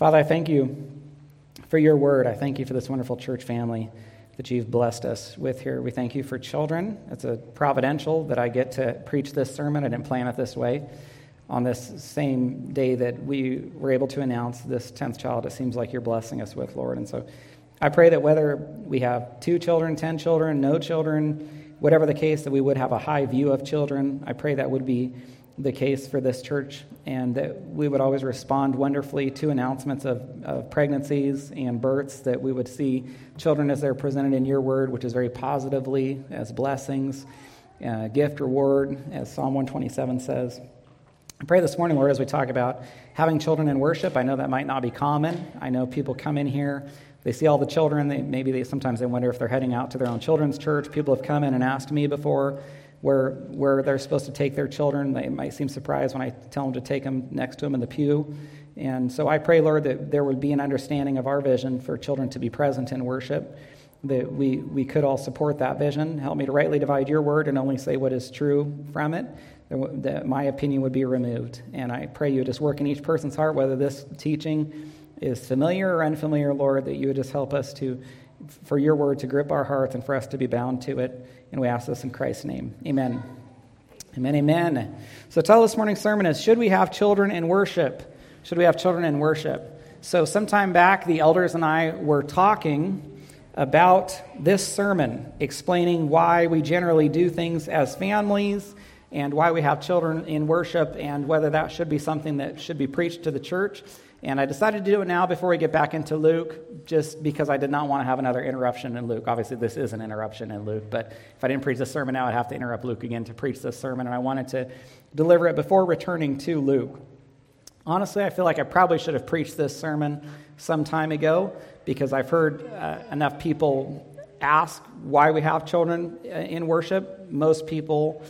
Father, I thank you for your word. I thank you for this wonderful church family that you've blessed us with here. We thank you for children. It's a providential that I get to preach this sermon. I didn't plan it this way. On this same day that we were able to announce this 10th child, it seems like you're blessing us with, Lord. And so I pray that whether we have two children, 10 children, no children, whatever the case, that we would have a high view of children. I pray that would be the case for this church, and that we would always respond wonderfully to announcements of, of, pregnancies and births, that we would see children as they're presented in your word, which is very positively as blessings, uh, gift, reward, as Psalm 127 says. I pray this morning, Lord, as we talk about having children in worship. I know that might not be common. I know people come in here, they see all the children. They, maybe they, sometimes they wonder if they're heading out to their own children's church. People have come in and asked me before where, where they're supposed to take their children. They might seem surprised when I tell them to take them next to them in the pew. And so I pray, Lord, that there would be an understanding of our vision for children to be present in worship, that we, we could all support that vision. Help me to rightly divide your word and only say what is true from it, that my opinion would be removed. And I pray you just work in each person's heart, whether this teaching is familiar or unfamiliar, Lord, that you would just help us to, for your word to grip our hearts and for us to be bound to it. And we ask this in Christ's name. Amen. Amen, amen. So, title this morning's sermon is Should We Have Children in Worship? Should we have children in worship? So, sometime back, the elders and I were talking about this sermon, explaining why we generally do things as families and why we have children in worship and whether that should be something that should be preached to the church. And I decided to do it now before we get back into Luke, just because I did not want to have another interruption in Luke. Obviously, this is an interruption in Luke, but if I didn't preach this sermon now, I'd have to interrupt Luke again to preach this sermon, and I wanted to deliver it before returning to Luke. Honestly, I feel like I probably should have preached this sermon some time ago because I've heard uh, enough people ask why we have children uh, in worship. Most people,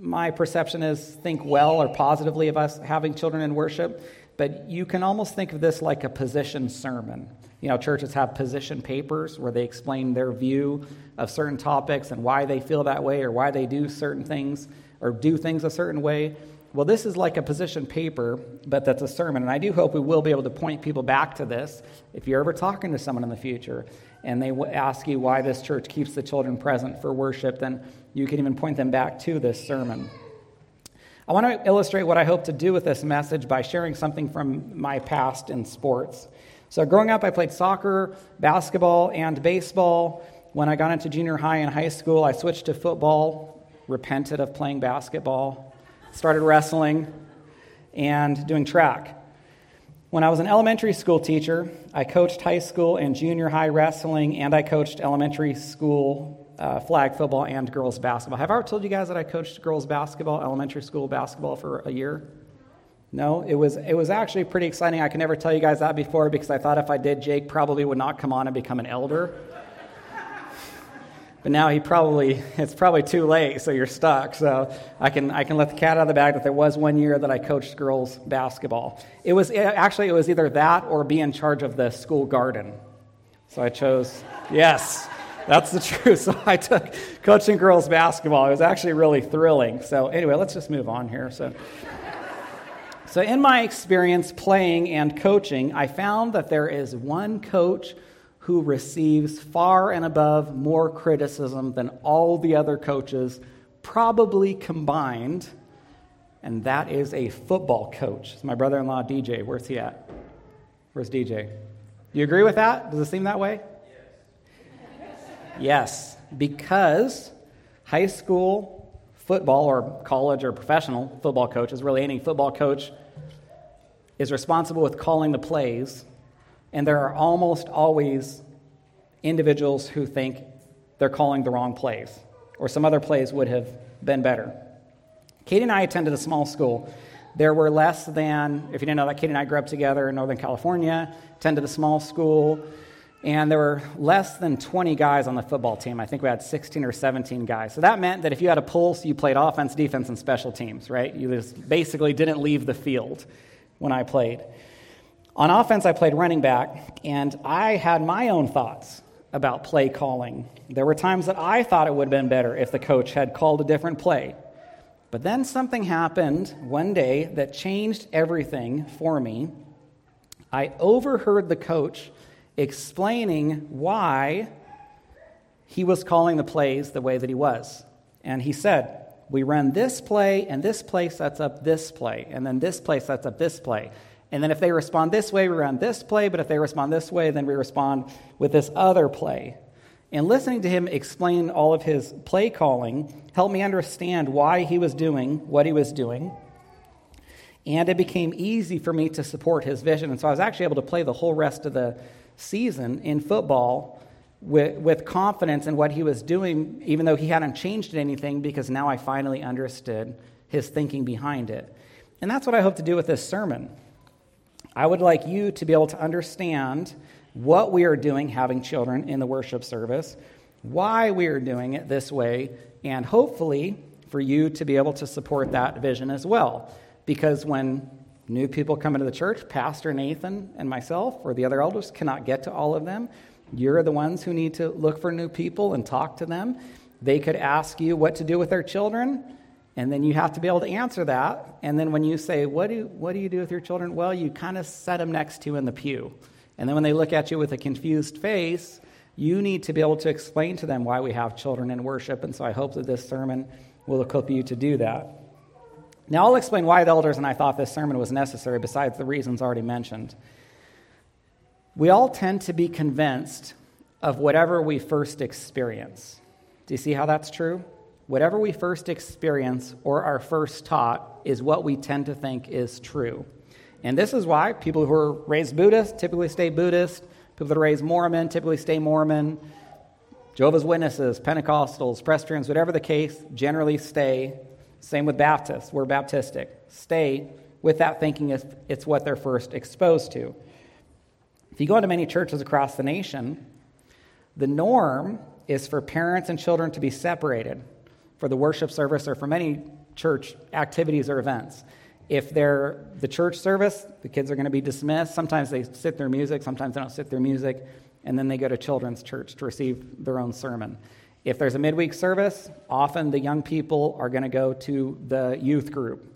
my perception is, think well or positively of us having children in worship but you can almost think of this like a position sermon. You know, churches have position papers where they explain their view of certain topics and why they feel that way or why they do certain things or do things a certain way. Well, this is like a position paper, but that's a sermon. And I do hope we will be able to point people back to this. If you're ever talking to someone in the future and they ask you why this church keeps the children present for worship, then you can even point them back to this sermon. I want to illustrate what I hope to do with this message by sharing something from my past in sports. So, growing up, I played soccer, basketball, and baseball. When I got into junior high and high school, I switched to football, repented of playing basketball, started wrestling, and doing track. When I was an elementary school teacher, I coached high school and junior high wrestling, and I coached elementary school uh, flag football and girls basketball. Have I ever told you guys that I coached girls basketball, elementary school basketball for a year? No, it was it was actually pretty exciting. I can never tell you guys that before because I thought if I did, Jake probably would not come on and become an elder. but now he probably it's probably too late, so you're stuck. So I can I can let the cat out of the bag that there was one year that I coached girls basketball. It was actually it was either that or be in charge of the school garden. So I chose yes. That's the truth. So I took coaching girls basketball. It was actually really thrilling. So anyway, let's just move on here. So, so in my experience playing and coaching, I found that there is one coach who receives far and above more criticism than all the other coaches, probably combined, and that is a football coach. It's my brother in law, DJ. Where's he at? Where's DJ? You agree with that? Does it seem that way? Yes, because high school football or college or professional football coaches, really any football coach, is responsible with calling the plays, and there are almost always individuals who think they're calling the wrong plays, or some other plays would have been better. Katie and I attended a small school. There were less than, if you didn't know that, Katie and I grew up together in Northern California, attended a small school. And there were less than 20 guys on the football team. I think we had 16 or 17 guys. So that meant that if you had a pulse, you played offense, defense, and special teams, right? You just basically didn't leave the field when I played. On offense, I played running back, and I had my own thoughts about play calling. There were times that I thought it would have been better if the coach had called a different play. But then something happened one day that changed everything for me. I overheard the coach explaining why he was calling the plays the way that he was. And he said, We run this play, and this play sets up this play, and then this play sets up this play. And then if they respond this way, we run this play, but if they respond this way, then we respond with this other play. And listening to him explain all of his play calling helped me understand why he was doing what he was doing. And it became easy for me to support his vision. And so I was actually able to play the whole rest of the season in football with, with confidence in what he was doing, even though he hadn't changed anything, because now I finally understood his thinking behind it. And that's what I hope to do with this sermon. I would like you to be able to understand what we are doing having children in the worship service, why we are doing it this way, and hopefully for you to be able to support that vision as well. Because when new people come into the church, Pastor Nathan and myself or the other elders cannot get to all of them. You're the ones who need to look for new people and talk to them. They could ask you what to do with their children, and then you have to be able to answer that. And then when you say, What do, what do you do with your children? Well, you kind of set them next to you in the pew. And then when they look at you with a confused face, you need to be able to explain to them why we have children in worship. And so I hope that this sermon will equip you to do that. Now, I'll explain why the elders and I thought this sermon was necessary, besides the reasons already mentioned. We all tend to be convinced of whatever we first experience. Do you see how that's true? Whatever we first experience or are first taught is what we tend to think is true. And this is why people who are raised Buddhist typically stay Buddhist, people that are raised Mormon typically stay Mormon, Jehovah's Witnesses, Pentecostals, Presbyterians, whatever the case, generally stay. Same with Baptists. We're Baptistic. Stay with that thinking if it's what they're first exposed to. If you go into many churches across the nation, the norm is for parents and children to be separated for the worship service or for many church activities or events. If they're the church service, the kids are going to be dismissed. Sometimes they sit through music, sometimes they don't sit through music, and then they go to children's church to receive their own sermon. If there's a midweek service, often the young people are going to go to the youth group.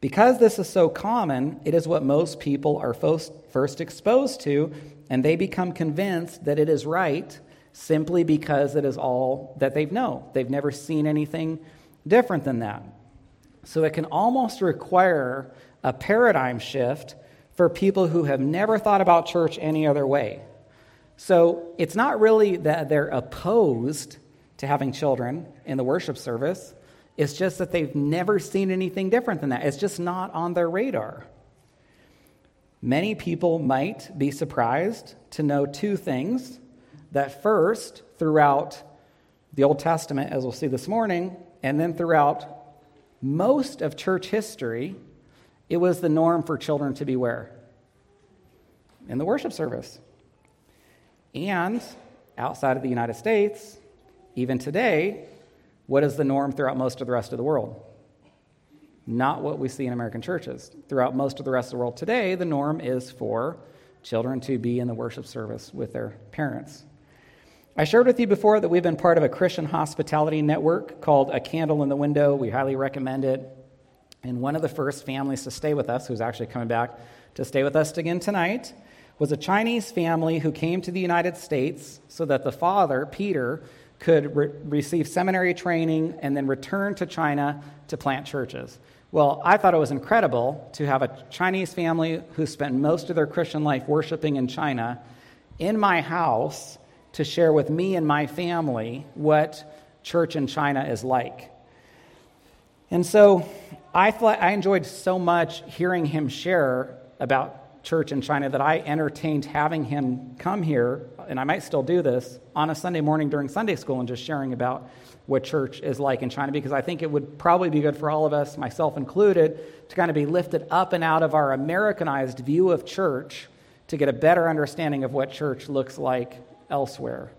Because this is so common, it is what most people are first exposed to, and they become convinced that it is right simply because it is all that they know. They've never seen anything different than that. So it can almost require a paradigm shift for people who have never thought about church any other way. So it's not really that they're opposed to having children in the worship service, it's just that they've never seen anything different than that. It's just not on their radar. Many people might be surprised to know two things. That first, throughout the Old Testament, as we'll see this morning, and then throughout most of church history, it was the norm for children to be where? In the worship service. And outside of the United States, even today, what is the norm throughout most of the rest of the world? Not what we see in American churches. Throughout most of the rest of the world today, the norm is for children to be in the worship service with their parents. I shared with you before that we've been part of a Christian hospitality network called A Candle in the Window. We highly recommend it. And one of the first families to stay with us, who's actually coming back to stay with us again tonight, was a Chinese family who came to the United States so that the father, Peter, could re- receive seminary training and then return to China to plant churches. Well, I thought it was incredible to have a Chinese family who spent most of their Christian life worshiping in China in my house to share with me and my family what church in China is like. And so I, thought, I enjoyed so much hearing him share about church in China that I entertained having him come here, and I might still do this, on a Sunday morning during Sunday school and just sharing about what church is like in China because I think it would probably be good for all of us, myself included, to kind of be lifted up and out of our Americanized view of church to get a better understanding of what church looks like elsewhere.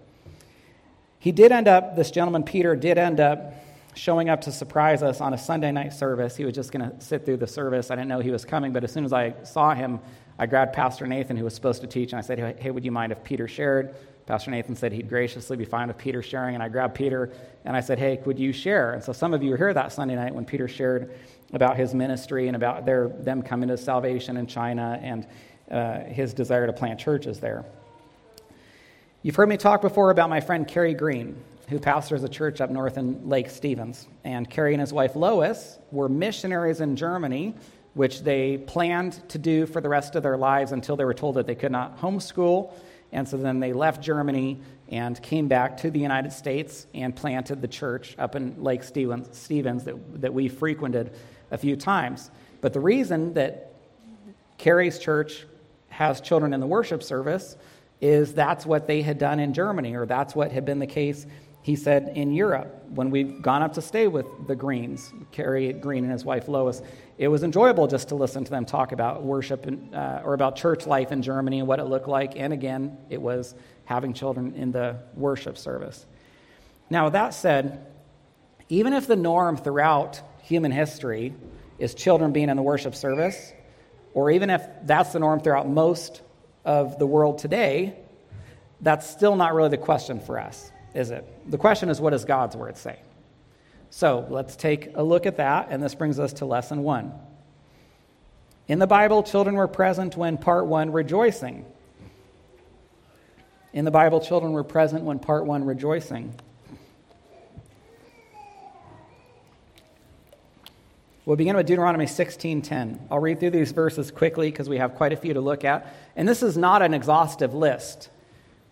He did end up, this gentleman, Peter, did end up showing up to surprise us on a Sunday night service. He was just going to sit through the service. I didn't know he was coming, but as soon as I saw him, I grabbed Pastor Nathan, who was supposed to teach, and I said, Hey, would you mind if Peter shared? Pastor Nathan said he'd graciously be fine with Peter sharing, and I grabbed Peter and I said, Hey, would you share? And so some of you were here that Sunday night when Peter shared about his ministry and about their, them coming to salvation in China and uh, his desire to plant churches there. You've heard me talk before about my friend Kerry Green, who pastors a church up north in Lake Stevens. And Kerry and his wife Lois were missionaries in Germany, which they planned to do for the rest of their lives until they were told that they could not homeschool. And so then they left Germany and came back to the United States and planted the church up in Lake Stevens, Stevens that, that we frequented a few times. But the reason that Kerry's church has children in the worship service is that's what they had done in Germany, or that's what had been the case, he said, in Europe. When we've gone up to stay with the Greens, Kerry Green and his wife Lois, it was enjoyable just to listen to them talk about worship and, uh, or about church life in Germany and what it looked like. And again, it was having children in the worship service. Now, that said, even if the norm throughout human history is children being in the worship service, or even if that's the norm throughout most of the world today, that's still not really the question for us, is it? The question is, what does God's word say? So let's take a look at that, and this brings us to lesson one. In the Bible, children were present when part one, rejoicing. In the Bible, children were present when part one, rejoicing. We'll begin with Deuteronomy 16:10. I'll read through these verses quickly because we have quite a few to look at. And this is not an exhaustive list.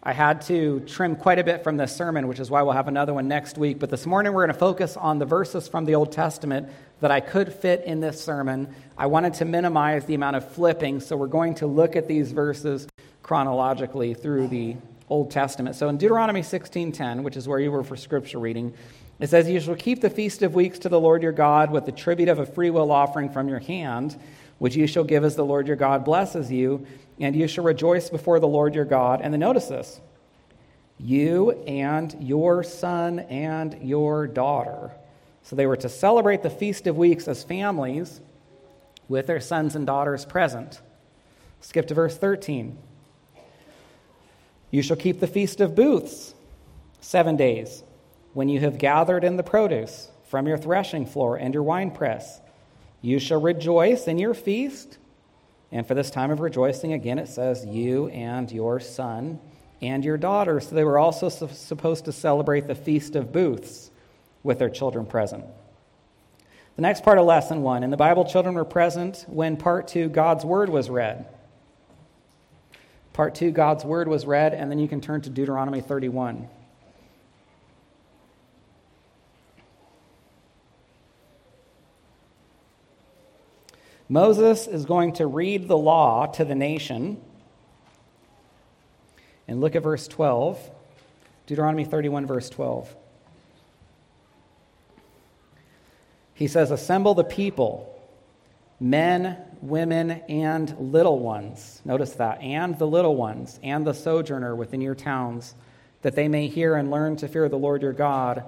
I had to trim quite a bit from this sermon, which is why we'll have another one next week. But this morning we're going to focus on the verses from the Old Testament that I could fit in this sermon. I wanted to minimize the amount of flipping, so we're going to look at these verses chronologically through the Old Testament. So in Deuteronomy 16:10, which is where you were for scripture reading, it says, You shall keep the feast of weeks to the Lord your God with the tribute of a freewill offering from your hand, which you shall give as the Lord your God blesses you, and you shall rejoice before the Lord your God. And then notice this you and your son and your daughter. So they were to celebrate the Feast of Weeks as families with their sons and daughters present. Skip to verse 13. You shall keep the Feast of Booths seven days when you have gathered in the produce from your threshing floor and your winepress. You shall rejoice in your feast. And for this time of rejoicing, again, it says, you and your son and your daughter. So they were also supposed to celebrate the Feast of Booths with their children present. The next part of lesson one in the Bible, children were present when part two, God's word was read. Part two, God's word was read, and then you can turn to Deuteronomy 31. Moses is going to read the law to the nation. And look at verse 12, Deuteronomy 31, verse 12. He says, Assemble the people, men, women, and little ones. Notice that, and the little ones, and the sojourner within your towns, that they may hear and learn to fear the Lord your God,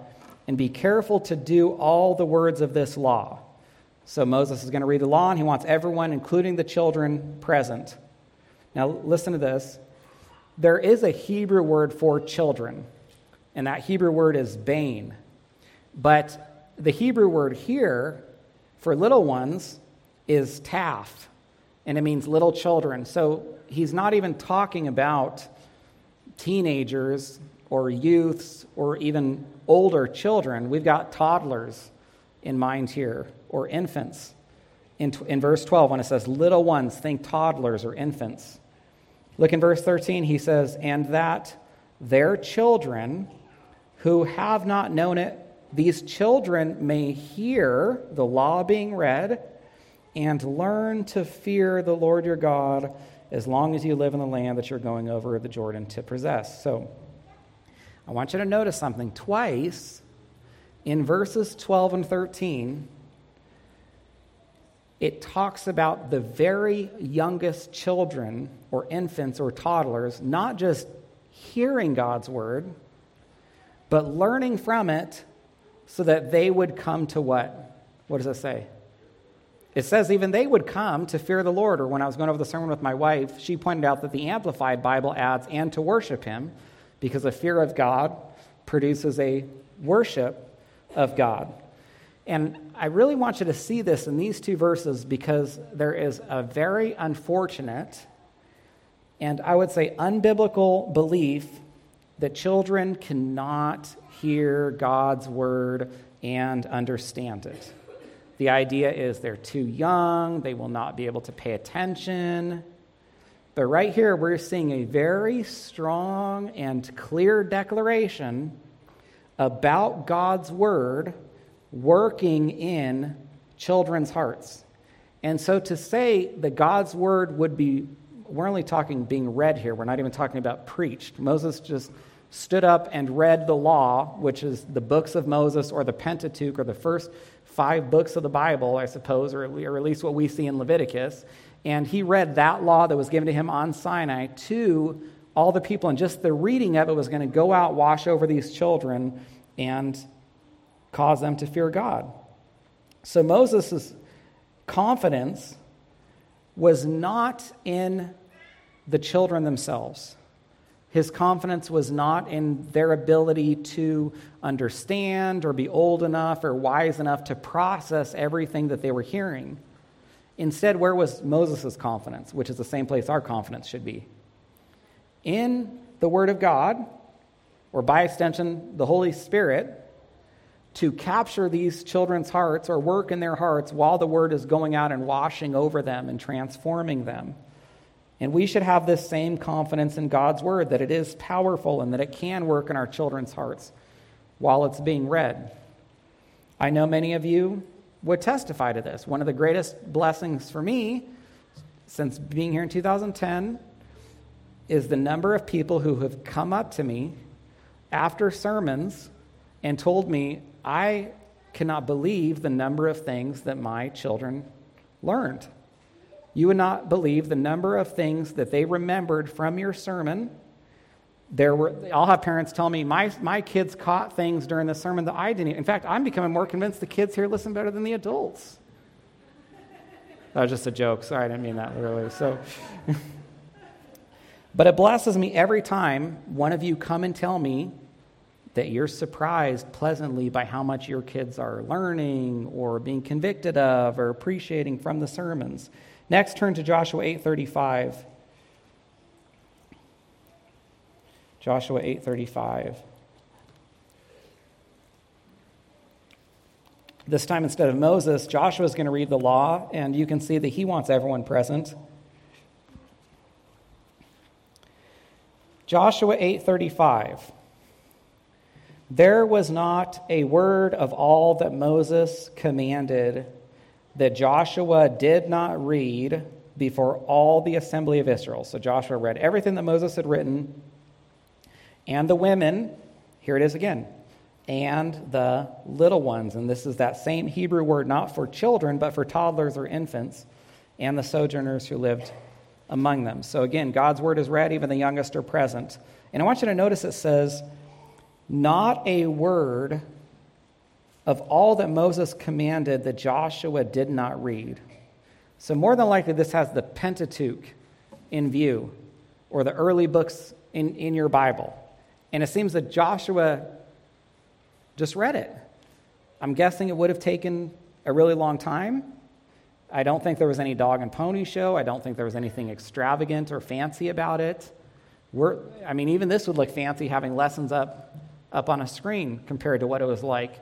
and be careful to do all the words of this law so Moses is going to read the law, and he wants everyone, including the children, present. Now, listen to this. There is a Hebrew word for children, and that Hebrew word is bane. But the Hebrew word here for little ones is taf, and it means little children. So he's not even talking about teenagers or youths or even older children. We've got toddlers in mind here or infants. In, in verse 12, when it says little ones, think toddlers or infants. Look in verse 13, he says, And that their children who have not known it, these children may hear the law being read and learn to fear the Lord your God as long as you live in the land that you're going over the Jordan to possess. So I want you to notice something. Twice in verses 12 and 13, it talks about the very youngest children or infants or toddlers not just hearing God's word, but learning from it so that they would come to what? What does it say? It says even they would come to fear the Lord. Or when I was going over the sermon with my wife, she pointed out that the Amplified Bible adds and to worship Him because a fear of God produces a worship of God. And I really want you to see this in these two verses because there is a very unfortunate and I would say unbiblical belief that children cannot hear God's word and understand it. The idea is they're too young, they will not be able to pay attention. But right here, we're seeing a very strong and clear declaration about God's word working in children's hearts. And so to say that God's word would be, we're only talking being read here, we're not even talking about preached. Moses just stood up and read the law, which is the books of Moses or the Pentateuch or the first five books of the Bible, I suppose, or, at least what we see in Leviticus. And he read that law that was given to him on Sinai to all the people. And just the reading of it was going to go out, wash over these children, and cause them to fear God. So Moses' confidence was not in the children themselves. His confidence was not in their ability to understand or be old enough or wise enough to process everything that they were hearing. Instead, where was Moses' confidence, which is the same place our confidence should be? In the Word of God, or by extension, the Holy Spirit, to capture these children's hearts or work in their hearts while the Word is going out and washing over them and transforming them. And we should have this same confidence in God's word that it is powerful and that it can work in our children's hearts while it's being read. I know many of you would testify to this. One of the greatest blessings for me since being here in 2010 is the number of people who have come up to me after sermons and told me, I cannot believe the number of things that my children learned. You would not believe the number of things that they remembered from your sermon. There were, I'll have parents tell me, my, my kids caught things during the sermon that I didn't. In fact, I'm becoming more convinced the kids here listen better than the adults. That was just a joke. Sorry, I didn't mean that literally. So, but it blesses me every time one of you come and tell me that you're surprised pleasantly by how much your kids are learning or being convicted of or appreciating from the sermons. Next, turn to Joshua 8:35. Joshua 8:35. This time instead of Moses, Joshua is going to read the law, and you can see that he wants everyone present. Joshua 8:35 There was not a word of all that Moses commanded that Joshua did not read before all the assembly of Israel. So Joshua read everything that Moses had written, and the women, here it is again, and the little ones. And this is that same Hebrew word, not for children, but for toddlers or infants, and the sojourners who lived among them. So again, God's word is read, even the youngest are present. And I want you to notice it says, not a word of all that Moses commanded that Joshua did not read. So, more than likely, this has the Pentateuch in view, or the early books in, in your Bible. And it seems that Joshua just read it. I'm guessing it would have taken a really long time. I don't think there was any dog and pony show. I don't think there was anything extravagant or fancy about it. We're, I mean, even this would look fancy having lessons up, up on a screen compared to what it was like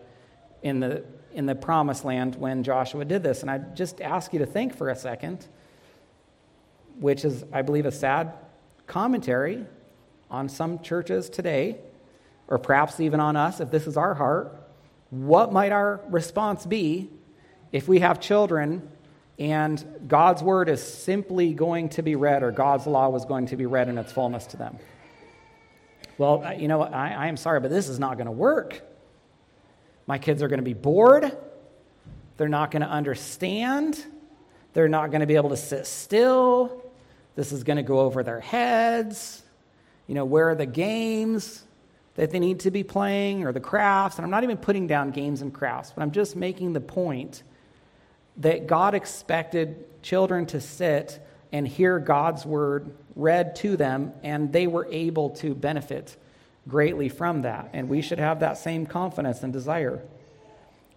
in the, in the promised land when Joshua did this. And I just ask you to think for a second, which is, I believe, a sad commentary on some churches today, or perhaps even on us if this is our heart. What might our response be if we have children and God's word is simply going to be read, or God's law was going to be read in its fullness to them? Well, you know, I, I am sorry, but this is not going to work. My kids are going to be bored. They're not going to understand. They're not going to be able to sit still. This is going to go over their heads. You know, where are the games that they need to be playing or the crafts? And I'm not even putting down games and crafts, but I'm just making the point that God expected children to sit and hear God's word read to them, and they were able to benefit greatly from that. And we should have that same confidence and desire.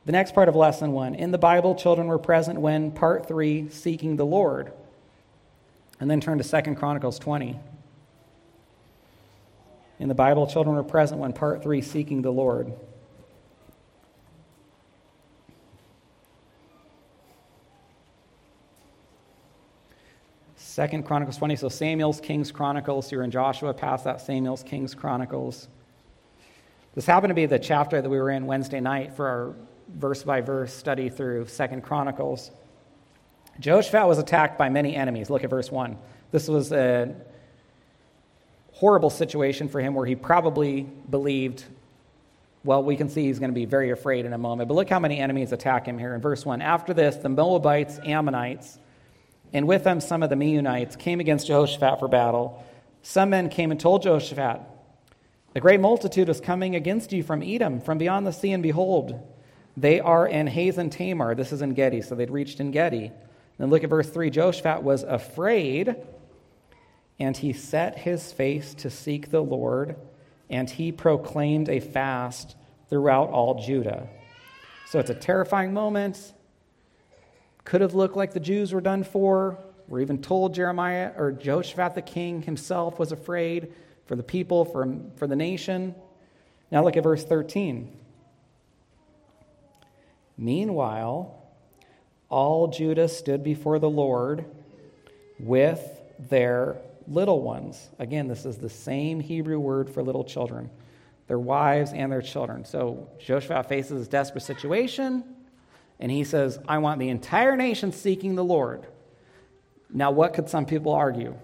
The next part of lesson one. In the Bible, children were present when, part three, seeking the Lord. And then turn to Second Chronicles 20. In the Bible, children were present when, part three, seeking the Lord. Second Chronicles 20. So Samuel's King's Chronicles. You're in Joshua, past that Samuel's King's Chronicles. This happened to be the chapter that we were in Wednesday night for our verse by verse study through Second Chronicles. Jehoshaphat was attacked by many enemies. Look at verse 1. This was a horrible situation for him where he probably believed, well, we can see he's going to be very afraid in a moment. But look how many enemies attack him here in verse 1. After this, the Moabites, Ammonites, and with them some of the Meunites came against Jehoshaphat for battle. Some men came and told Jehoshaphat, The great multitude is coming against you from Edom, from beyond the sea, and behold, they are in Hazazon Tamar. This is En Gedi, so they'd reached En Gedi. Then look at verse 3. Jehoshaphat was afraid, and he set his face to seek the Lord, and he proclaimed a fast throughout all Judah. So it's a terrifying moment. Could have looked like the Jews were done for. We're even told Jeremiah or Jehoshaphat the king himself was afraid for the people, for, for the nation. Now look at verse 13. Meanwhile, all Judah stood before the Lord with their little ones. Again, this is the same Hebrew word for little children, their wives and their children. So Joshua faces a desperate situation, and he says, I want the entire nation seeking the Lord. Now, what could some people argue?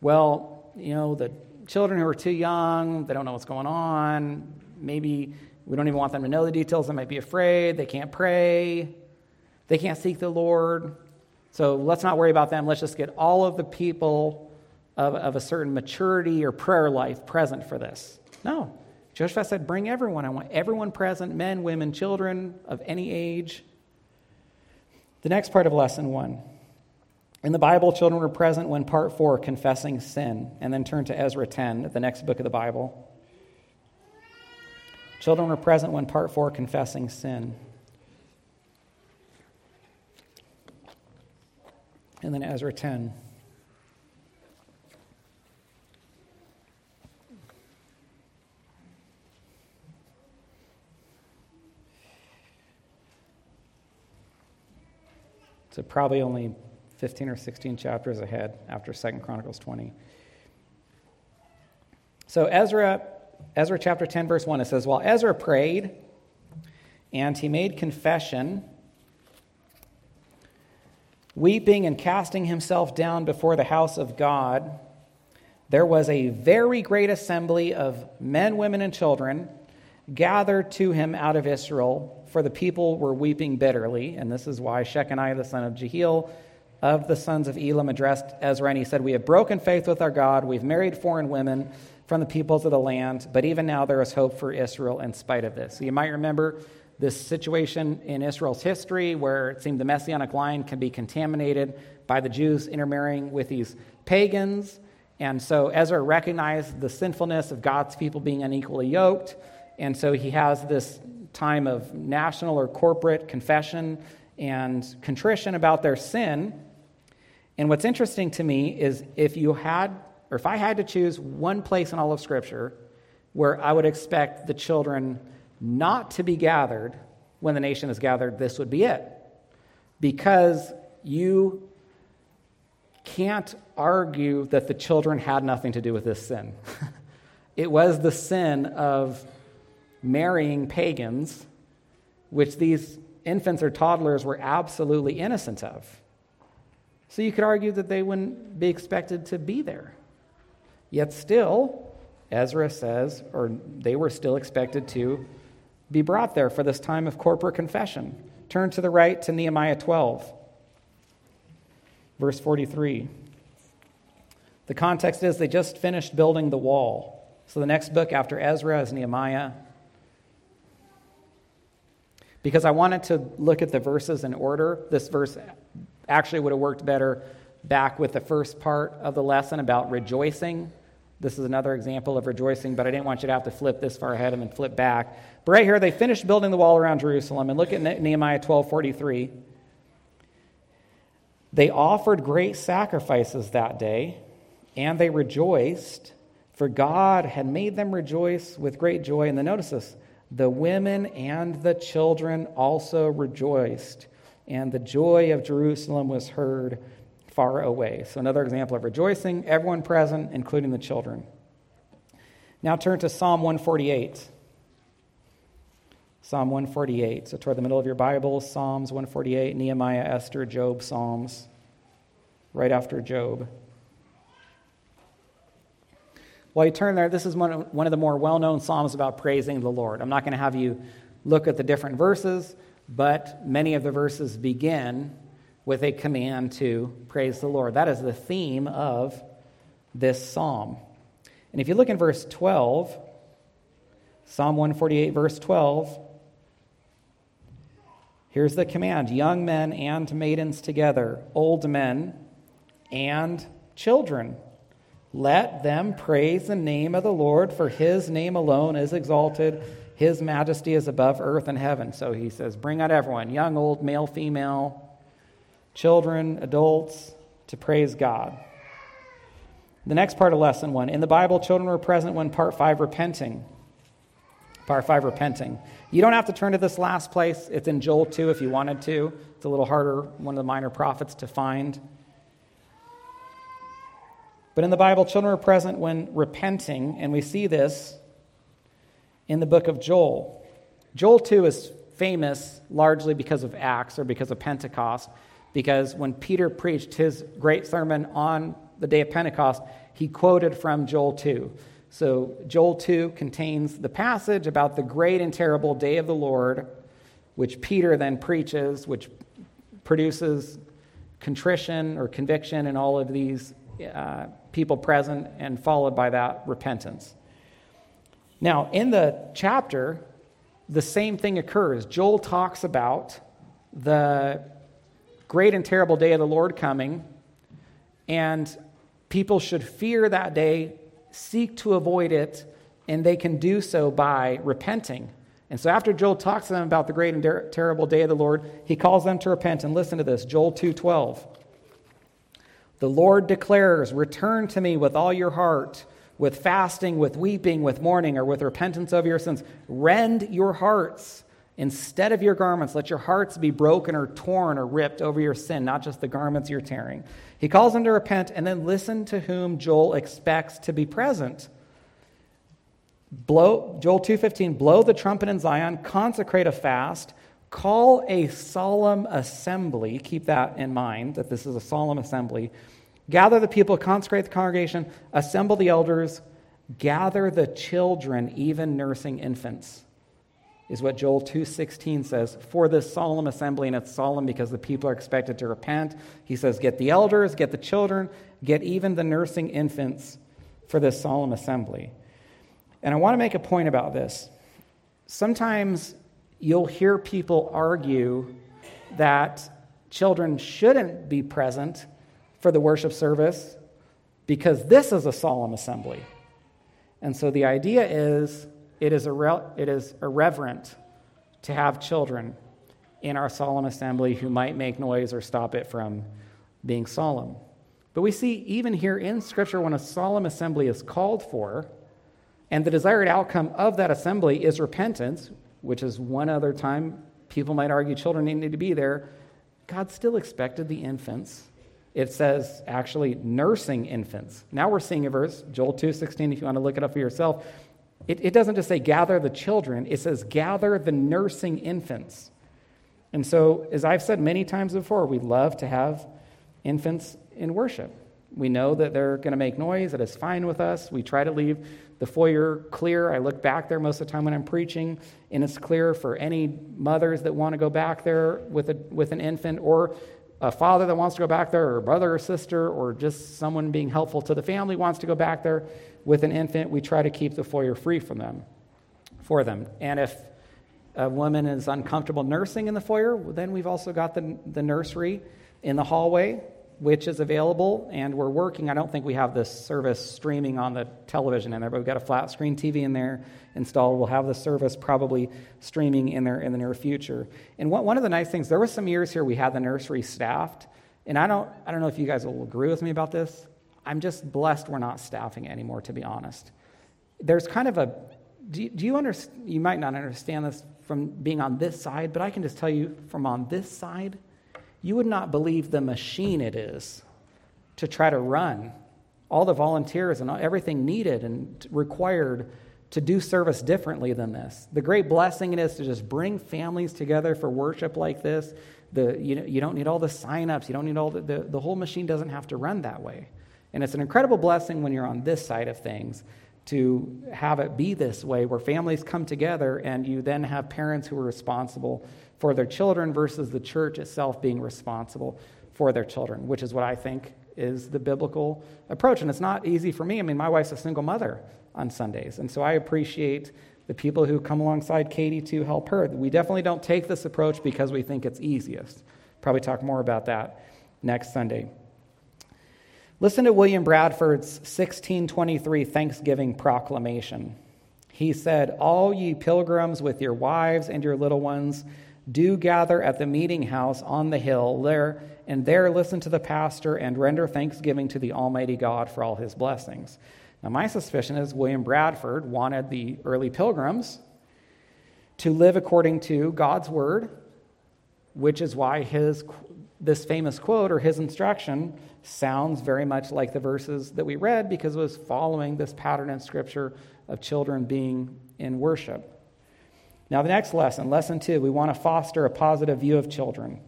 Well, you know, the children who are too young, they don't know what's going on. Maybe we don't even want them to know the details. They might be afraid. They can't pray. They can't seek the Lord. So let's not worry about them. Let's just get all of the people of, of a certain maturity or prayer life present for this. No. Joshua said, Bring everyone. I want everyone present men, women, children of any age. The next part of lesson one. In the Bible, children were present when part four, confessing sin, and then turn to Ezra 10, the next book of the Bible. Children were present when part four, confessing sin. And then Ezra 10. So probably only 15 or 16 chapters ahead after Second Chronicles 20. So Ezra Ezra chapter 10, verse 1, it says, While Ezra prayed and he made confession, weeping and casting himself down before the house of God, there was a very great assembly of men, women, and children gathered to him out of Israel, for the people were weeping bitterly. And this is why Shechaniah, the son of Jehiel, of the sons of Elam, addressed Ezra, and he said, We have broken faith with our God, we've married foreign women from the peoples of the land, but even now there is hope for Israel in spite of this. So you might remember this situation in Israel's history where it seemed the messianic line can be contaminated by the Jews intermarrying with these pagans. And so Ezra recognized the sinfulness of God's people being unequally yoked. And so he has this time of national or corporate confession and contrition about their sin. And what's interesting to me is if you had or if I had to choose one place in all of Scripture where I would expect the children not to be gathered when the nation is gathered, this would be it. Because you can't argue that the children had nothing to do with this sin. it was the sin of marrying pagans, which these infants or toddlers were absolutely innocent of. So you could argue that they wouldn't be expected to be there. Yet still, Ezra says, or they were still expected to be brought there for this time of corporate confession. Turn to the right to Nehemiah 12, verse 43. The context is they just finished building the wall. So the next book after Ezra is Nehemiah. Because I wanted to look at the verses in order, this verse actually would have worked better back with the first part of the lesson about rejoicing This is another example of rejoicing, but I didn't want you to have to flip this far ahead and then flip back. But right here, they finished building the wall around Jerusalem. And look at Nehemiah 12 43. They offered great sacrifices that day, and they rejoiced, for God had made them rejoice with great joy. And then notice this the women and the children also rejoiced, and the joy of Jerusalem was heard far away. So, another example of rejoicing, everyone present, including the children. Now, turn to Psalm 148. Psalm 148. So, toward the middle of your Bible, Psalms 148, Nehemiah, Esther, Job, Psalms, right after Job. While you turn there, this is one of, one of the more well known Psalms about praising the Lord. I'm not going to have you look at the different verses, but many of the verses begin with a command to praise the Lord. That is the theme of this psalm. And if you look in verse 12, Psalm 148, verse 12, here's the command young men and maidens together, old men and children. Let them praise the name of the Lord, for his name alone is exalted. His majesty is above earth and heaven. So he says, Bring out everyone, young, old, male, female, children, adults, to praise God. The next part of lesson one. In the Bible, children were present when part five, repenting. Part five, repenting. You don't have to turn to this last place. It's in Joel 2 if you wanted to. It's a little harder, one of the minor prophets to find. But in the Bible, children are present when repenting, and we see this in the book of Joel. Joel 2 is famous largely because of Acts or because of Pentecost because when Peter preached his great sermon on the day of Pentecost, he quoted from Joel 2. So, Joel 2 contains the passage about the great and terrible day of the Lord, which Peter then preaches, which produces contrition or conviction in all of these uh, people present, and followed by that, repentance. Now, in the chapter, the same thing occurs. Joel talks about the great and terrible day of the Lord coming, and people should fear that day, seek to avoid it, and they can do so by repenting. And so after Joel talks to them about the great and ter- terrible day of the Lord, he calls them to repent. And listen to this, Joel 2:12. The Lord declares, "Return to me with all your heart, with fasting, with weeping, with mourning, or with repentance of your sins. Rend your hearts Instead of your garments, let your hearts be broken or torn or ripped over your sin, not just the garments you're tearing. He calls them to repent and then listen to whom Joel expects to be present. Blow, Joel 2:15, blow the trumpet in Zion, consecrate a fast, call a solemn assembly. Keep that in mind that this is a solemn assembly. Gather the people, consecrate the congregation, assemble the elders, gather the children, even nursing infants is what Joel 2:16 says, "For this solemn assembly and it's solemn because the people are expected to repent." He says, "Get the elders, get the children, get even the nursing infants for this solemn assembly." And I want to make a point about this. Sometimes you'll hear people argue that children shouldn't be present for the worship service because this is a solemn assembly. And so the idea is it is, irre- it is irreverent to have children in our solemn assembly who might make noise or stop it from being solemn. But we see even here in Scripture when a solemn assembly is called for, and the desired outcome of that assembly is repentance, which is one other time people might argue children need to be there, God still expected the infants. It says actually nursing infants. Now we're seeing a verse, Joel 2:16, if you want to look it up for yourself. It, it doesn't just say gather the children, it says gather the nursing infants. And so, as I've said many times before, we love to have infants in worship. We know that they're going to make noise, that is fine with us. We try to leave the foyer clear. I look back there most of the time when I'm preaching, and it's clear for any mothers that want to go back there with, a, with an infant, or a father that wants to go back there, or a brother or sister, or just someone being helpful to the family wants to go back there with an infant, we try to keep the foyer free from them, for them. And if a woman is uncomfortable nursing in the foyer, then we've also got the, the nursery in the hallway which is available, and we're working. I don't think we have this service streaming on the television in there, but we've got a flat screen TV in there installed. We'll have the service probably streaming in there in the near future. And one of the nice things, there were some years here we had the nursery staffed, and I don't, I don't know if you guys will agree with me about this. I'm just blessed we're not staffing anymore, to be honest. There's kind of a, do do you understand? You might not understand this from being on this side, but I can just tell you from on this side, you would not believe the machine it is to try to run all the volunteers and everything needed and required to do service differently than this. The great blessing it is to just bring families together for worship like this. The, you, know, you don't need all the sign-ups. You don't need all the, the, the whole machine doesn't have to run that way. And it's an incredible blessing when you're on this side of things to have it be this way, where families come together and you then have parents who are responsible for their children versus the church itself being responsible for their children, which is what I think is the biblical approach. And it's not easy for me. I mean, my wife's a single mother on Sundays, and so I appreciate the people who come alongside Katie to help her. We definitely don't take this approach because we think it's easiest. Probably talk more about that next Sunday. Listen to William Bradford's 1623 Thanksgiving proclamation. He said, All ye pilgrims with your wives and your little ones, do gather at the meeting house on the hill there, and there listen to the pastor and render thanksgiving to the Almighty God for all his blessings. Now, my suspicion is William Bradford wanted the early pilgrims to live according to God's word, which is why his this famous quote or his instruction sounds very much like the verses that we read because it was following this pattern in Scripture of children being in worship. Now, the next lesson, lesson two, we want to foster a positive view of children.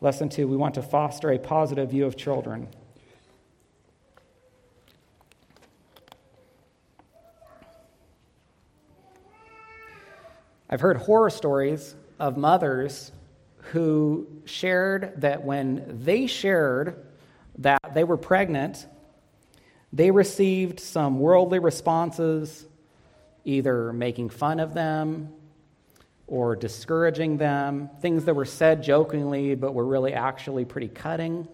Lesson two, we want to foster a positive view of children. I've heard horror stories of mothers who shared that when they shared that they were pregnant, they received some worldly responses, either making fun of them or discouraging them, things that were said jokingly but were really actually pretty cutting.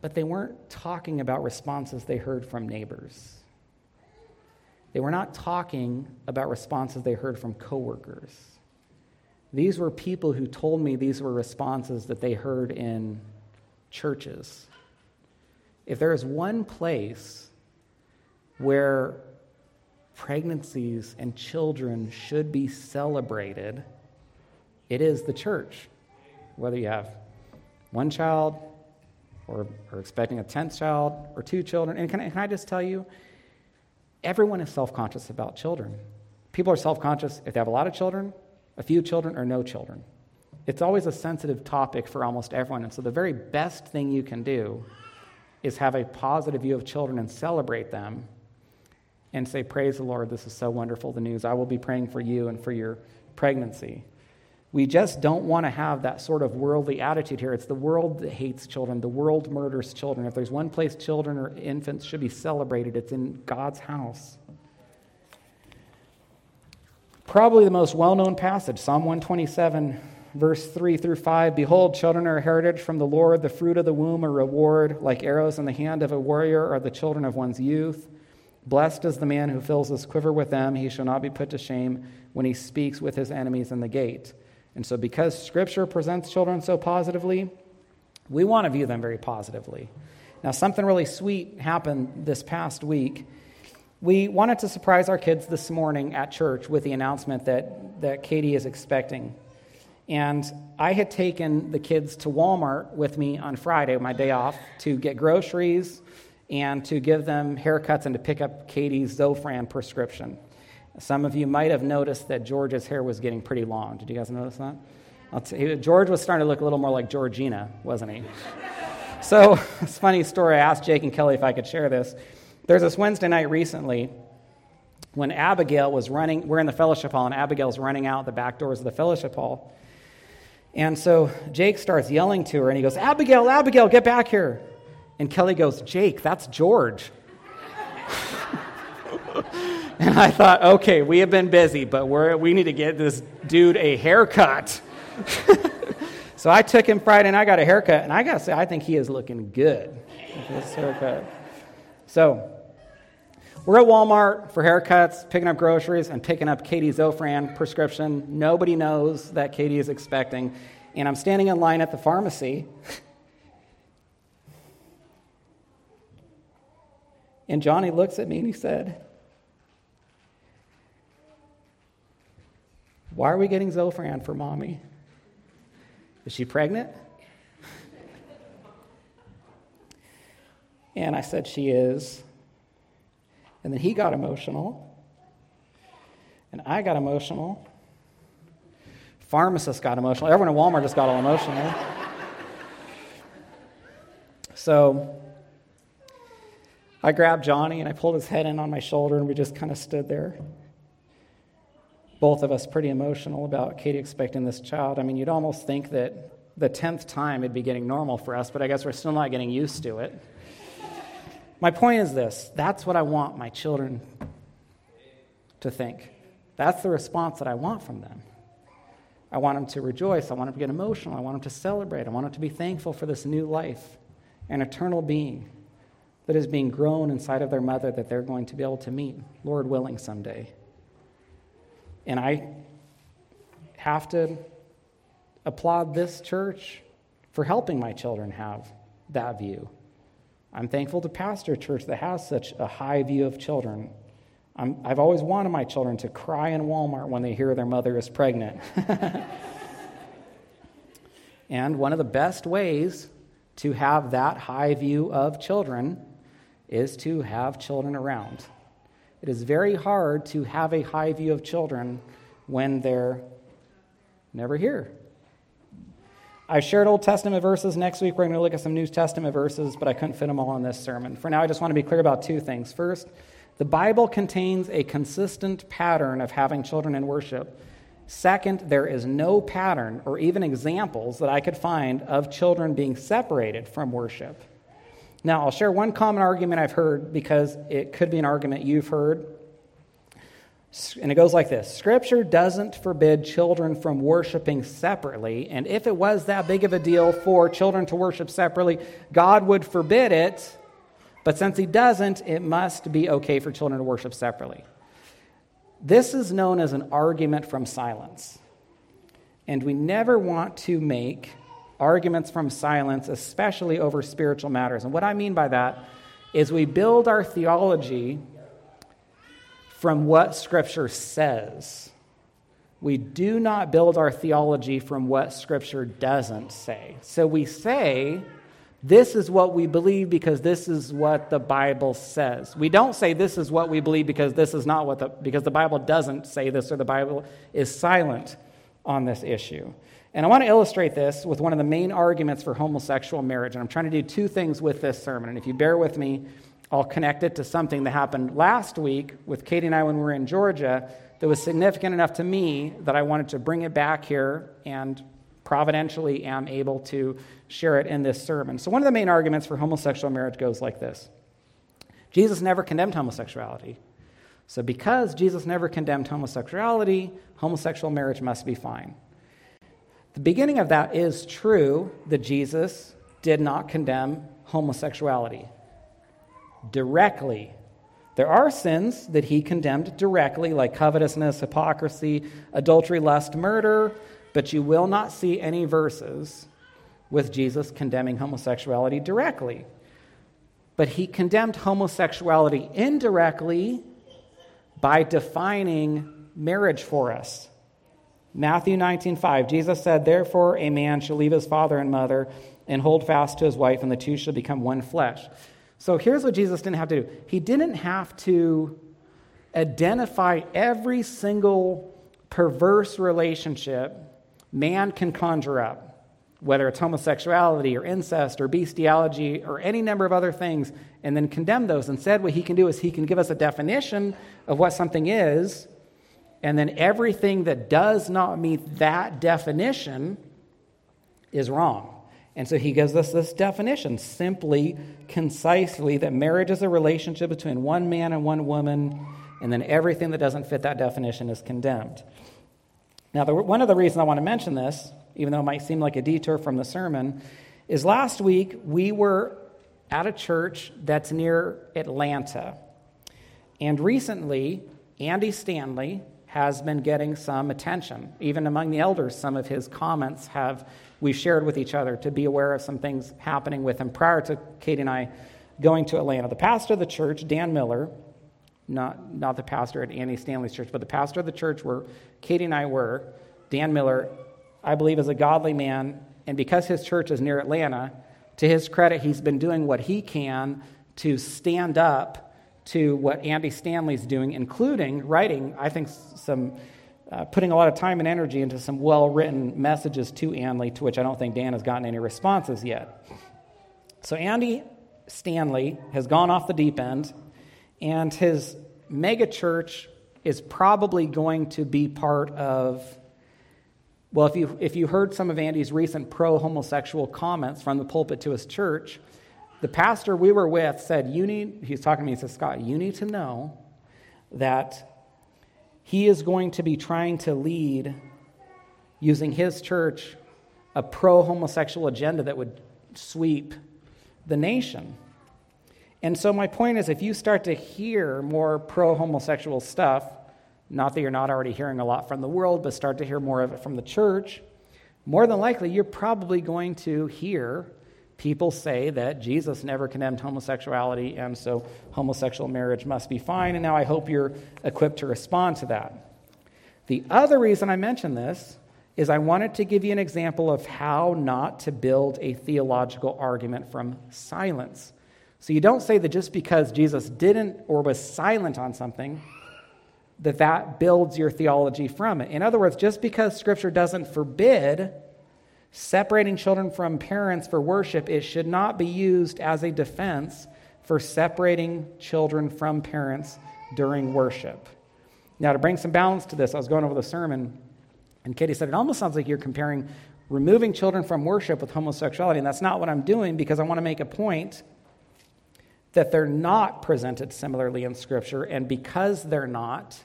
But they weren't talking about responses they heard from neighbors. They were not talking about responses they heard from coworkers. These were people who told me these were responses that they heard in churches. If there is one place where pregnancies and children should be celebrated, it is the church. Whether you have one child or, or expecting a 10th child or two children. And can I, can I just tell you, everyone is self conscious about children. People are self conscious if they have a lot of children, a few children, or no children. It's always a sensitive topic for almost everyone. And so, the very best thing you can do is have a positive view of children and celebrate them and say, Praise the Lord, this is so wonderful, the news. I will be praying for you and for your pregnancy. We just don't want to have that sort of worldly attitude here. It's the world that hates children. The world murders children. If there's one place children or infants should be celebrated, it's in God's house. Probably the most well known passage, Psalm 127, verse 3 through 5. Behold, children are a heritage from the Lord, the fruit of the womb a reward. Like arrows in the hand of a warrior are the children of one's youth. Blessed is the man who fills his quiver with them. He shall not be put to shame when he speaks with his enemies in the gate. And so, because Scripture presents children so positively, we want to view them very positively. Now, something really sweet happened this past week. We wanted to surprise our kids this morning at church with the announcement that, that Katie is expecting. And I had taken the kids to Walmart with me on Friday, my day off, to get groceries and to give them haircuts and to pick up Katie's Zofran prescription. Some of you might have noticed that George's hair was getting pretty long. Did you guys notice that? George was starting to look a little more like Georgina, wasn't he? so, it's a funny story. I asked Jake and Kelly if I could share this. There's this Wednesday night recently when Abigail was running, we're in the fellowship hall, and Abigail's running out the back doors of the fellowship hall. And so Jake starts yelling to her, and he goes, Abigail, Abigail, get back here. And Kelly goes, Jake, that's George. And I thought, okay, we have been busy, but we're, we need to get this dude a haircut. So I took him Friday and I got a haircut, and I got to say, I think he is looking good with this haircut. So we're at Walmart for haircuts, picking up groceries, and picking up Katie Zofran prescription. Nobody knows that Katie is expecting. And I'm standing in line at the pharmacy. And Johnny looks at me and he said, Why are we getting Zofran for mommy? Is she pregnant? and I said, She is. And then he got emotional. And I got emotional. Pharmacist got emotional. Everyone at Walmart just got all emotional. so I grabbed Johnny and I pulled his head in on my shoulder, and we just kind of stood there. Both of us pretty emotional about Katie expecting this child. I mean, you'd almost think that the 10th time it'd be getting normal for us, but I guess we're still not getting used to it. My point is this that's what I want my children to think. That's the response that I want from them. I want them to rejoice. I want them to get emotional. I want them to celebrate. I want them to be thankful for this new life, an eternal being that is being grown inside of their mother that they're going to be able to meet, Lord willing, someday. And I have to applaud this church for helping my children have that view. I'm thankful to pastor a church that has such a high view of children. i have always wanted my children to cry in Walmart when they hear their mother is pregnant. and one of the best ways to have that high view of children is to have children around. It is very hard to have a high view of children when they're never here. I shared Old Testament verses. Next week, we're going to look at some New Testament verses, but I couldn't fit them all in this sermon. For now, I just want to be clear about two things. First, the Bible contains a consistent pattern of having children in worship. Second, there is no pattern or even examples that I could find of children being separated from worship. Now, I'll share one common argument I've heard because it could be an argument you've heard and it goes like this Scripture doesn't forbid children from worshiping separately. And if it was that big of a deal for children to worship separately, God would forbid it. But since He doesn't, it must be okay for children to worship separately. This is known as an argument from silence. And we never want to make arguments from silence, especially over spiritual matters. And what I mean by that is we build our theology from what Scripture says. We do not build our theology from what Scripture doesn't say. So we say, this is what we believe because this is what the Bible says. We don't say this is what we believe because this is not what the because the Bible doesn't say this or the Bible is silent on this issue. And I want to illustrate this with one of the main arguments for homosexual marriage. And I'm trying to do two things with this sermon. And if you bear with me, I'll connect it to something that happened last week with Katie and I when we were in Georgia that was significant enough to me that I wanted to bring it back here and providentially am able to share it in this sermon. So, one of the main arguments for homosexual marriage goes like this Jesus never condemned homosexuality. So, because Jesus never condemned homosexuality, homosexual marriage must be fine. The beginning of that is true that Jesus did not condemn homosexuality directly. There are sins that he condemned directly, like covetousness, hypocrisy, adultery, lust, murder, but you will not see any verses with Jesus condemning homosexuality directly. But he condemned homosexuality indirectly by defining marriage for us. Matthew 19:5 Jesus said, "Therefore a man shall leave his father and mother and hold fast to his wife and the two shall become one flesh." So here's what Jesus didn't have to do He didn't have to identify every single perverse relationship man can conjure up, whether it's homosexuality or incest or bestiality or any number of other things, and then condemn those. Instead, what he can do is he can give us a definition of what something is, and then everything that does not meet that definition is wrong. And so he gives us this definition simply, concisely, that marriage is a relationship between one man and one woman, and then everything that doesn't fit that definition is condemned. Now, the, one of the reasons I want to mention this even though it might seem like a detour from the sermon, is last week we were at a church that's near Atlanta. And recently, Andy Stanley has been getting some attention. Even among the elders, some of his comments have we shared with each other to be aware of some things happening with him prior to Katie and I going to Atlanta. The pastor of the church, Dan Miller, not, not the pastor at Andy Stanley's church, but the pastor of the church where Katie and I were, Dan Miller, I believe is a godly man. And because his church is near Atlanta, to his credit, he's been doing what he can to stand up to what Andy Stanley's doing, including writing, I think, some, uh, putting a lot of time and energy into some well written messages to Andy, to which I don't think Dan has gotten any responses yet. So Andy Stanley has gone off the deep end, and his mega church is probably going to be part of. Well, if you, if you heard some of Andy's recent pro homosexual comments from the pulpit to his church, the pastor we were with said, You need, he's talking to me, he says, Scott, you need to know that he is going to be trying to lead, using his church, a pro homosexual agenda that would sweep the nation. And so, my point is if you start to hear more pro homosexual stuff, not that you're not already hearing a lot from the world, but start to hear more of it from the church, more than likely you're probably going to hear people say that Jesus never condemned homosexuality, and so homosexual marriage must be fine. And now I hope you're equipped to respond to that. The other reason I mention this is I wanted to give you an example of how not to build a theological argument from silence. So you don't say that just because Jesus didn't or was silent on something, that that builds your theology from it. In other words, just because Scripture doesn't forbid separating children from parents for worship, it should not be used as a defense for separating children from parents during worship. Now, to bring some balance to this, I was going over the sermon, and Katie said, It almost sounds like you're comparing removing children from worship with homosexuality. And that's not what I'm doing because I want to make a point that they're not presented similarly in Scripture. And because they're not,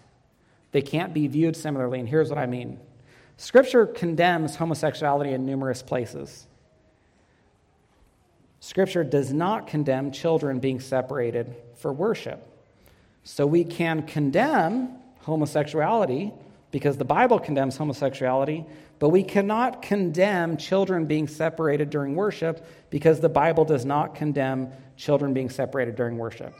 they can't be viewed similarly. And here's what I mean Scripture condemns homosexuality in numerous places. Scripture does not condemn children being separated for worship. So we can condemn homosexuality because the Bible condemns homosexuality, but we cannot condemn children being separated during worship because the Bible does not condemn children being separated during worship.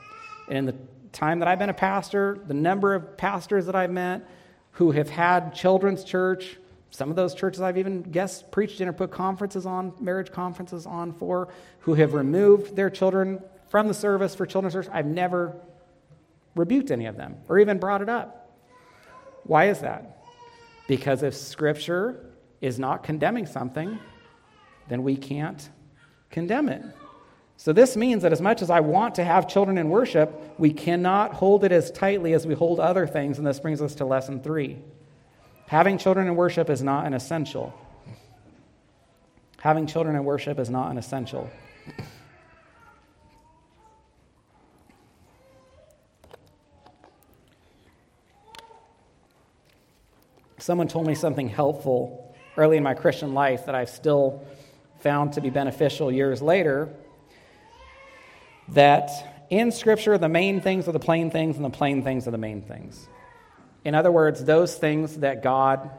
And in the time that I've been a pastor, the number of pastors that I've met who have had children's church, some of those churches I've even guest preached in or put conferences on, marriage conferences on for, who have removed their children from the service for children's church, I've never rebuked any of them or even brought it up. Why is that? Because if Scripture is not condemning something, then we can't condemn it. So, this means that as much as I want to have children in worship, we cannot hold it as tightly as we hold other things. And this brings us to lesson three. Having children in worship is not an essential. Having children in worship is not an essential. Someone told me something helpful early in my Christian life that I've still found to be beneficial years later that in Scripture, the main things are the plain things, and the plain things are the main things. In other words, those things that God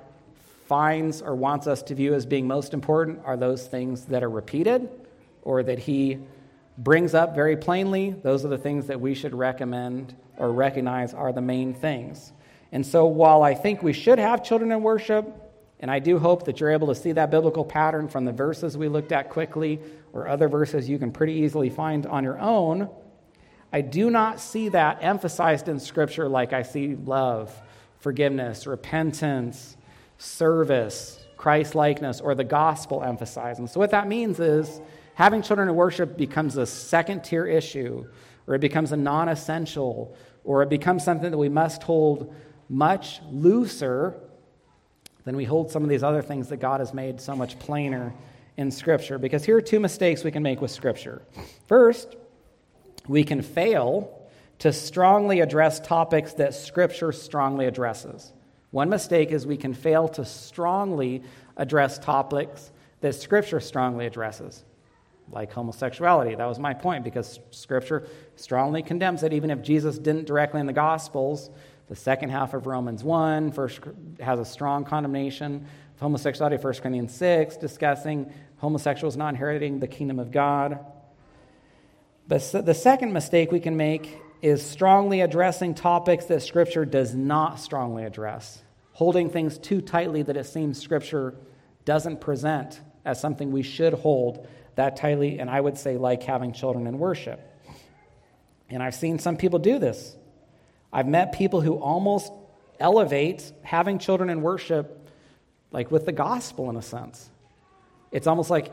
finds or wants us to view as being most important are those things that are repeated or that He brings up very plainly. Those are the things that we should recommend or recognize are the main things. And so, while I think we should have children in worship, and I do hope that you're able to see that biblical pattern from the verses we looked at quickly or other verses you can pretty easily find on your own. I do not see that emphasized in Scripture like I see love, forgiveness, repentance, service, Christ likeness, or the gospel emphasized. And so, what that means is having children in worship becomes a second tier issue, or it becomes a non essential, or it becomes something that we must hold much looser than we hold some of these other things that God has made so much plainer in Scripture. Because here are two mistakes we can make with Scripture. First, we can fail to strongly address topics that Scripture strongly addresses. One mistake is we can fail to strongly address topics that Scripture strongly addresses, like homosexuality. That was my point, because Scripture strongly condemns it, even if Jesus didn't directly in the Gospels. The second half of Romans 1 first has a strong condemnation of homosexuality, 1 Corinthians 6, discussing homosexuals not inheriting the kingdom of God. But the second mistake we can make is strongly addressing topics that Scripture does not strongly address, holding things too tightly that it seems Scripture doesn't present as something we should hold that tightly, and I would say, like having children in worship. And I've seen some people do this. I've met people who almost elevate having children in worship like with the gospel in a sense. It's almost like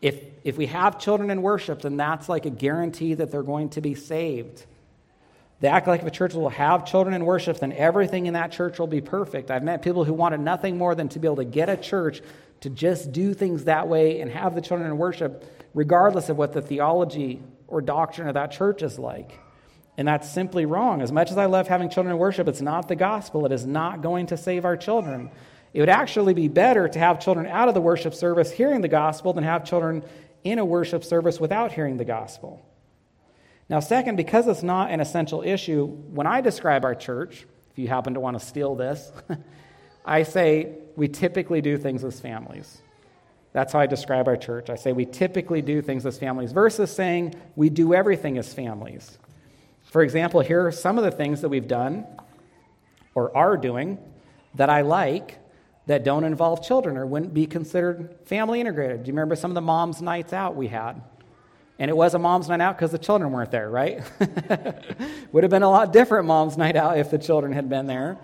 if, if we have children in worship, then that's like a guarantee that they're going to be saved. They act like if a church will have children in worship, then everything in that church will be perfect. I've met people who wanted nothing more than to be able to get a church to just do things that way and have the children in worship, regardless of what the theology or doctrine of that church is like. And that's simply wrong. As much as I love having children in worship, it's not the gospel. It is not going to save our children. It would actually be better to have children out of the worship service hearing the gospel than have children in a worship service without hearing the gospel. Now, second, because it's not an essential issue, when I describe our church, if you happen to want to steal this, I say we typically do things as families. That's how I describe our church. I say we typically do things as families versus saying we do everything as families. For example, here are some of the things that we've done or are doing that I like that don't involve children or wouldn't be considered family integrated. Do you remember some of the moms' nights out we had? And it was a mom's night out because the children weren't there, right? Would have been a lot different mom's night out if the children had been there.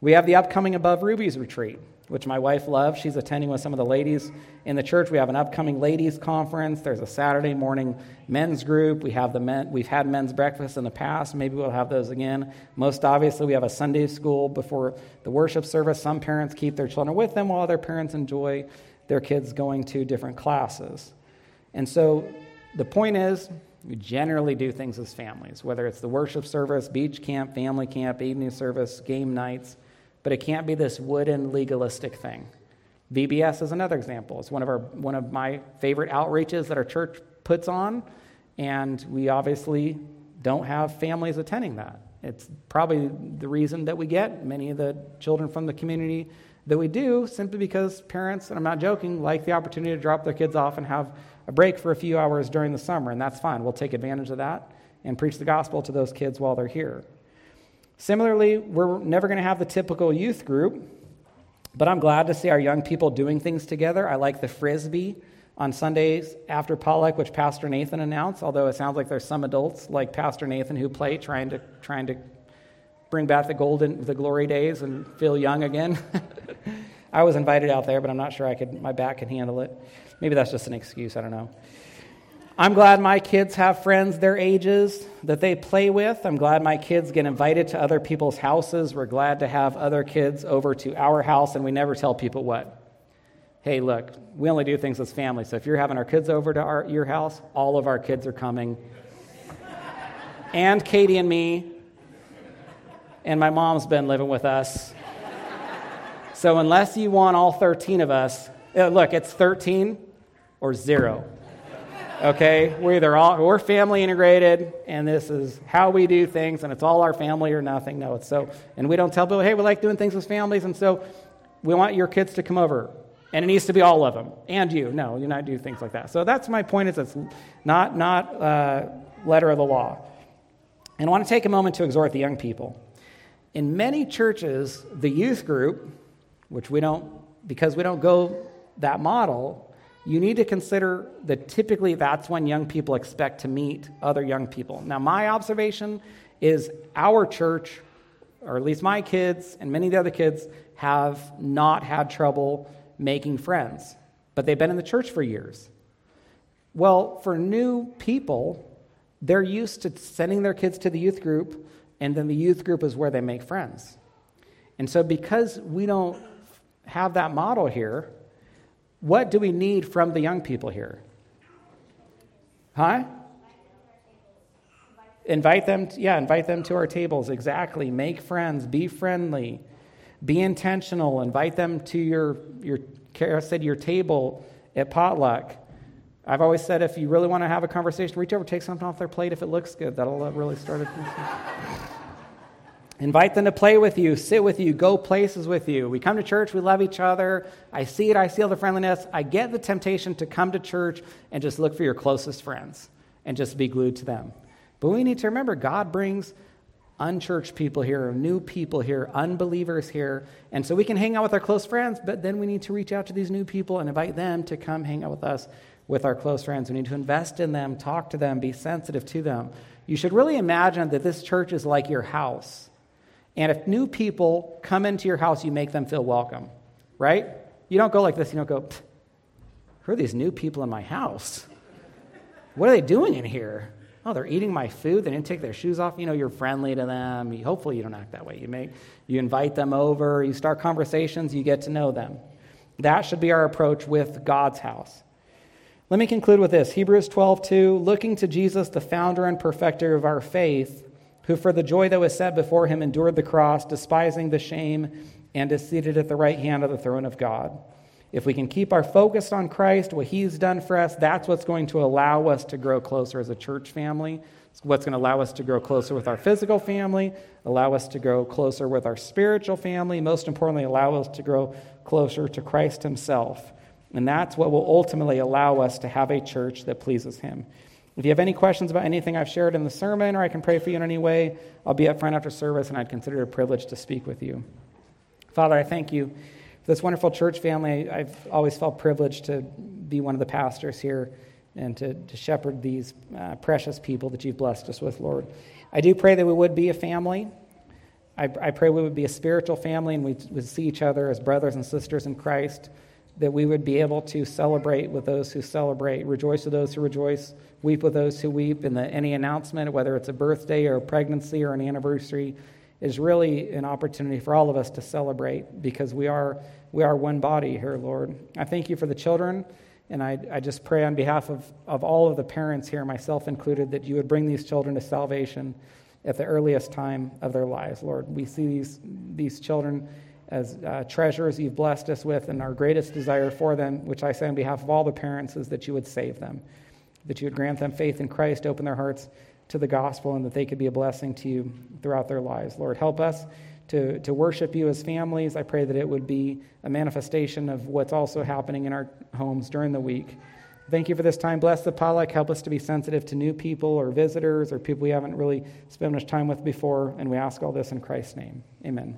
We have the upcoming Above Rubies retreat, which my wife loves. She's attending with some of the ladies in the church. We have an upcoming ladies conference. There's a Saturday morning men's group. We have the men, we've had men's breakfast in the past. Maybe we'll have those again. Most obviously, we have a Sunday school before the worship service. Some parents keep their children with them while other parents enjoy their kids going to different classes. And so the point is, we generally do things as families, whether it's the worship service, beach camp, family camp, evening service, game nights, but it can't be this wooden legalistic thing. VBS is another example. It's one of, our, one of my favorite outreaches that our church puts on, and we obviously don't have families attending that. It's probably the reason that we get many of the children from the community that we do, simply because parents, and I'm not joking, like the opportunity to drop their kids off and have a break for a few hours during the summer, and that's fine. We'll take advantage of that and preach the gospel to those kids while they're here. Similarly, we're never going to have the typical youth group, but I'm glad to see our young people doing things together. I like the frisbee on Sundays after potluck, which Pastor Nathan announced, although it sounds like there's some adults like Pastor Nathan who play trying to, trying to bring back the golden, the glory days and feel young again. I was invited out there, but I'm not sure I could, my back can handle it. Maybe that's just an excuse, I don't know. I'm glad my kids have friends their ages that they play with. I'm glad my kids get invited to other people's houses. We're glad to have other kids over to our house, and we never tell people what. Hey, look, we only do things as family. So if you're having our kids over to our, your house, all of our kids are coming. and Katie and me. And my mom's been living with us. So unless you want all 13 of us, uh, look, it's 13 or zero. Okay? We're either all, we're family integrated, and this is how we do things, and it's all our family or nothing. No, it's so, and we don't tell people, hey, we like doing things with families, and so we want your kids to come over. And it needs to be all of them, and you. No, you're not do things like that. So that's my point. Is it's not not uh, letter of the law. And I want to take a moment to exhort the young people. In many churches, the youth group, which we don't, because we don't go that model, you need to consider that typically that's when young people expect to meet other young people. Now, my observation is our church, or at least my kids and many of the other kids, have not had trouble making friends, but they've been in the church for years. Well, for new people, they're used to sending their kids to the youth group, and then the youth group is where they make friends. And so, because we don't have that model here, what do we need from the young people here? Huh? Invite them, to, yeah, invite them to our tables. Exactly. Make friends, be friendly. Be intentional. Invite them to your, your Kara said, your table at potluck. I've always said if you really want to have a conversation, reach over, take something off their plate if it looks good. That'll uh, really start it. Invite them to play with you, sit with you, go places with you. We come to church, we love each other. I see it, I see all the friendliness. I get the temptation to come to church and just look for your closest friends and just be glued to them. But we need to remember God brings unchurched people here, new people here, unbelievers here. And so we can hang out with our close friends, but then we need to reach out to these new people and invite them to come hang out with us with our close friends. We need to invest in them, talk to them, be sensitive to them. You should really imagine that this church is like your house. And if new people come into your house, you make them feel welcome, right? You don't go like this. You don't go, who are these new people in my house? What are they doing in here? Oh, they're eating my food. They didn't take their shoes off. You know, you're friendly to them. Hopefully, you don't act that way. You make, you invite them over. You start conversations. You get to know them. That should be our approach with God's house. Let me conclude with this Hebrews 12, 2. Looking to Jesus, the founder and perfecter of our faith, who for the joy that was set before him endured the cross, despising the shame, and is seated at the right hand of the throne of God. If we can keep our focus on Christ, what He's done for us, that's what's going to allow us to grow closer as a church family. It's what's going to allow us to grow closer with our physical family, allow us to grow closer with our spiritual family, most importantly, allow us to grow closer to Christ Himself. And that's what will ultimately allow us to have a church that pleases Him. If you have any questions about anything I've shared in the sermon, or I can pray for you in any way, I'll be up front after service, and I'd consider it a privilege to speak with you. Father, I thank you for this wonderful church family. I've always felt privileged to be one of the pastors here and to, to shepherd these uh, precious people that you've blessed us with, Lord. I do pray that we would be a family. I, I pray we would be a spiritual family and we would see each other as brothers and sisters in Christ, that we would be able to celebrate with those who celebrate, rejoice with those who rejoice, weep with those who weep, and that any announcement, whether it's a birthday or a pregnancy or an anniversary, is really an opportunity for all of us to celebrate because we are, we are one body here, Lord. I thank you for the children, and I, I just pray on behalf of, of all of the parents here, myself included, that you would bring these children to salvation at the earliest time of their lives, Lord. We see these, these children as uh, treasures you've blessed us with, and our greatest desire for them, which I say on behalf of all the parents, is that you would save them, that you would grant them faith in Christ, open their hearts to the gospel and that they could be a blessing to you throughout their lives. Lord, help us to, to worship you as families. I pray that it would be a manifestation of what's also happening in our homes during the week. Thank you for this time. Bless the potluck. Help us to be sensitive to new people or visitors or people we haven't really spent much time with before. And we ask all this in Christ's name. Amen.